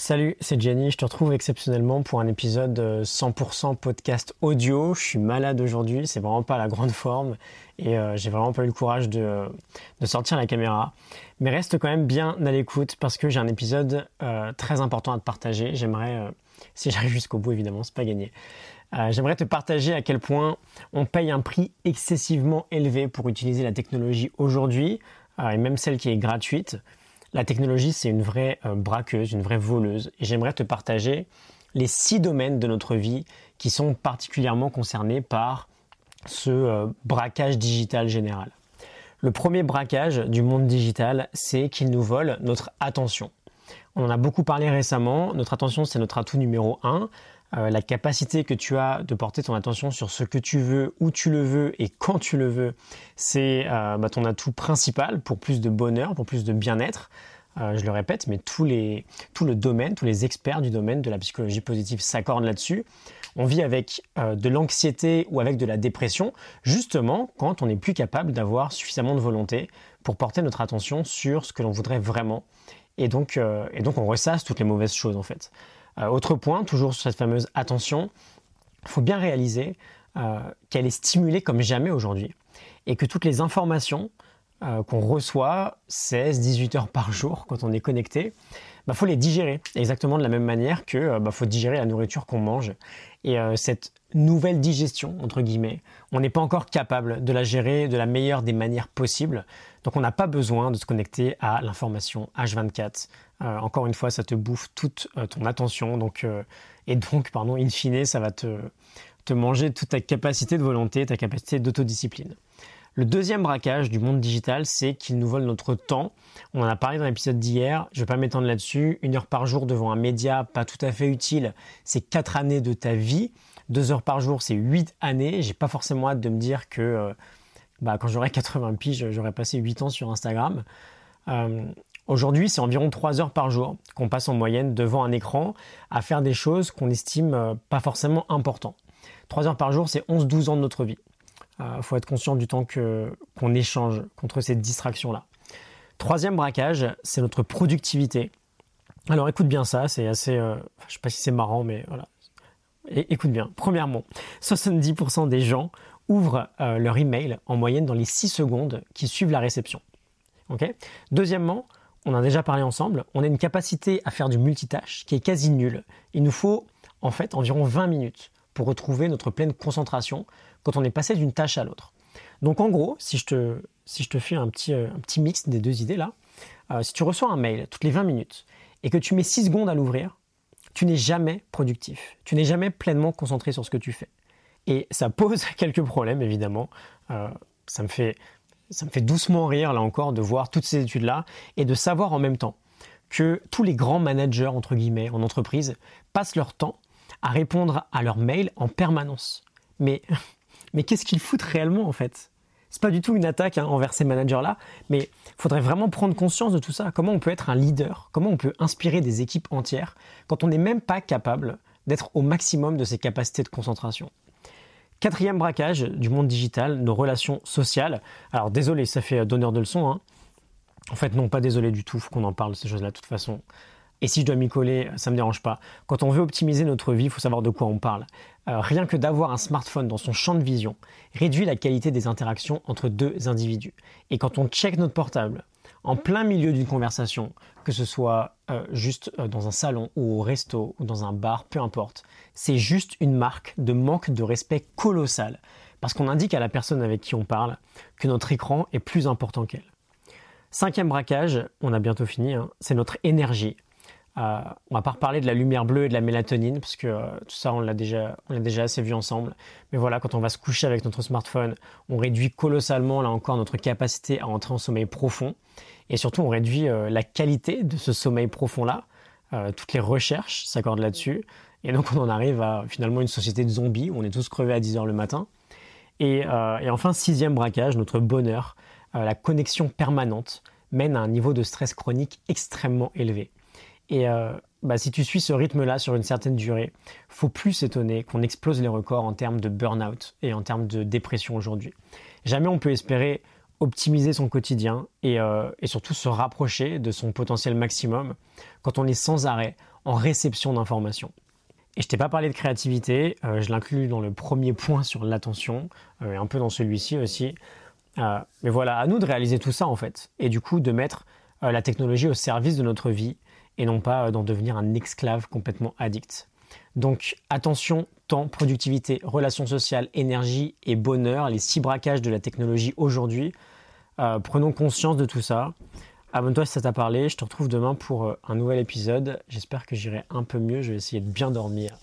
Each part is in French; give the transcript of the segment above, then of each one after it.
Salut, c'est Jenny, je te retrouve exceptionnellement pour un épisode 100% podcast audio. Je suis malade aujourd'hui, c'est vraiment pas la grande forme et euh, j'ai vraiment pas eu le courage de, sortir la caméra. Mais reste quand même bien à l'écoute parce que j'ai un épisode euh, très important à te partager. J'aimerais, euh, si j'arrive jusqu'au bout évidemment, c'est pas gagné. J'aimerais te partager à quel point on paye un prix excessivement élevé pour utiliser la technologie aujourd'hui et même celle qui est gratuite. La technologie, c'est une vraie euh, braqueuse, une vraie voleuse. Et j'aimerais te partager les six domaines de notre vie qui sont particulièrement concernés par ce euh, braquage digital général. Le premier braquage du monde digital, c'est qu'il nous vole notre attention. On en a beaucoup parlé récemment. Notre attention, c'est notre atout numéro un. Euh, la capacité que tu as de porter ton attention sur ce que tu veux, où tu le veux et quand tu le veux, c'est euh, bah, ton atout principal pour plus de bonheur, pour plus de bien-être. Euh, je le répète, mais tous les, tout le domaine, tous les experts du domaine de la psychologie positive s'accordent là-dessus. On vit avec de l'anxiété ou avec de la dépression, justement quand on n'est plus capable d'avoir suffisamment de volonté pour porter notre attention sur ce que l'on voudrait vraiment. Et donc, et donc on ressasse toutes les mauvaises choses en fait. Euh, autre point, toujours sur cette fameuse attention, il faut bien réaliser euh, qu'elle est stimulée comme jamais aujourd'hui et que toutes les informations euh, qu'on reçoit 16-18 heures par jour quand on est connecté, bah, faut les digérer exactement de la même manière que bah, faut digérer la nourriture qu'on mange. Et cette nouvelle digestion, entre guillemets, on n'est pas encore capable de la gérer de la meilleure des manières possibles. Donc on n'a pas besoin de se connecter à l'information H24 euh, encore une fois, ça te bouffe toute euh, ton attention. Donc, euh, et donc, pardon, in fine, ça va te, te manger toute ta capacité de volonté, ta capacité d'autodiscipline. Le deuxième braquage du monde digital, c'est qu'il nous vole notre temps. On en a parlé dans l'épisode d'hier, je ne vais pas m'étendre là-dessus. Une heure par jour devant un média pas tout à fait utile, c'est quatre années de ta vie. Deux heures par jour, c'est huit années. J'ai pas forcément hâte de me dire que bah, quand j'aurai 80 piges, j'aurai passé huit ans sur Instagram. Aujourd'hui, c'est environ 3 heures par jour qu'on passe en moyenne devant un écran à faire des choses qu'on estime euh, pas forcément importantes. 3 heures par jour, c'est 11-12 ans de notre vie. Il euh, faut être conscient du temps qu'on échange contre ces distractions-là. Troisième braquage, c'est notre productivité. Alors écoute bien ça, c'est assez... Euh, je sais pas si c'est marrant, mais voilà. écoute bien. Premièrement, 70% des gens ouvrent leur email en moyenne dans les 6 secondes qui suivent la réception. Deuxièmement, on a déjà parlé ensemble, on a une capacité à faire du multitâche qui est quasi nulle. Il nous faut en fait environ 20 minutes pour retrouver notre pleine concentration quand on est passé d'une tâche à l'autre. Donc en gros, si je te, si je te fais un petit, euh, un petit mix des deux idées là, euh, si tu reçois un mail toutes les 20 minutes et que tu mets 6 secondes à l'ouvrir, tu n'es jamais productif. Tu n'es jamais pleinement concentré sur ce que tu fais. Et ça pose quelques problèmes évidemment. Euh, ça me fait ça me fait doucement rire, là encore, de voir toutes ces études-là et de savoir en même temps que tous les grands managers, entre guillemets, en entreprise, passent leur temps à répondre à leurs mails en permanence. Mais, mais qu'est-ce qu'ils foutent réellement, en fait? C'est pas du tout une attaque hein, envers ces managers-là, mais il faudrait vraiment prendre conscience de tout ça. Comment on peut être un leader? Comment on peut inspirer des équipes entières quand on n'est même pas capable d'être au maximum de ses capacités de concentration? Quatrième braquage du monde digital, nos relations sociales. Alors désolé, ça fait donneur de leçons. Hein. En fait, non, pas désolé du tout, faut qu'on en parle, ces choses-là, de toute façon. Et si je dois m'y coller, ça me dérange pas. Quand on veut optimiser notre vie, il faut savoir de quoi on parle. Euh, rien que d'avoir un smartphone dans son champ de vision réduit la qualité des interactions entre deux individus. Et quand on check notre portable en plein milieu d'une conversation, que ce soit euh, juste euh, dans un salon ou au resto ou dans un bar, peu importe, c'est juste une marque de manque de respect colossal. Parce qu'on indique à la personne avec qui on parle que notre écran est plus important qu'elle. Cinquième braquage, on a bientôt fini, hein, c'est notre énergie. Euh, on va pas reparler de la lumière bleue et de la mélatonine, parce que euh, tout ça, on l'a déjà, on l'a déjà assez vu ensemble. Mais voilà, quand on va se coucher avec notre smartphone, on réduit colossalement, là encore, notre capacité à entrer en sommeil profond. Et surtout, on réduit euh, la qualité de ce sommeil profond-là. toutes les recherches s'accordent là-dessus. Et donc, on en arrive à finalement une société de zombies où on est tous crevés à 10 heures le matin. Et, et enfin, sixième braquage, notre bonheur, la connexion permanente mène à un niveau de stress chronique extrêmement élevé. Et euh, bah, si tu suis ce rythme-là sur une certaine durée, faut plus s'étonner qu'on explose les records en termes de burn-out et en termes de dépression aujourd'hui. Jamais on peut espérer optimiser son quotidien et, euh, et, surtout se rapprocher de son potentiel maximum quand on est sans arrêt en réception d'informations. Et je t'ai pas parlé de créativité, euh, je l'inclus dans le premier point sur l'attention, et un peu dans celui-ci aussi. mais voilà, à nous de réaliser tout ça en fait, et du coup de mettre la technologie au service de notre vie, et non pas d'en devenir un esclave complètement addict. Donc attention, temps, productivité, relations sociales, énergie et bonheur, les six braquages de la technologie aujourd'hui. Euh, prenons conscience de tout ça. Abonne-toi si ça t'a parlé. Je te retrouve demain pour euh, un nouvel épisode. J'espère que j'irai un peu mieux. Je vais essayer de bien dormir.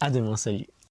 À demain, salut.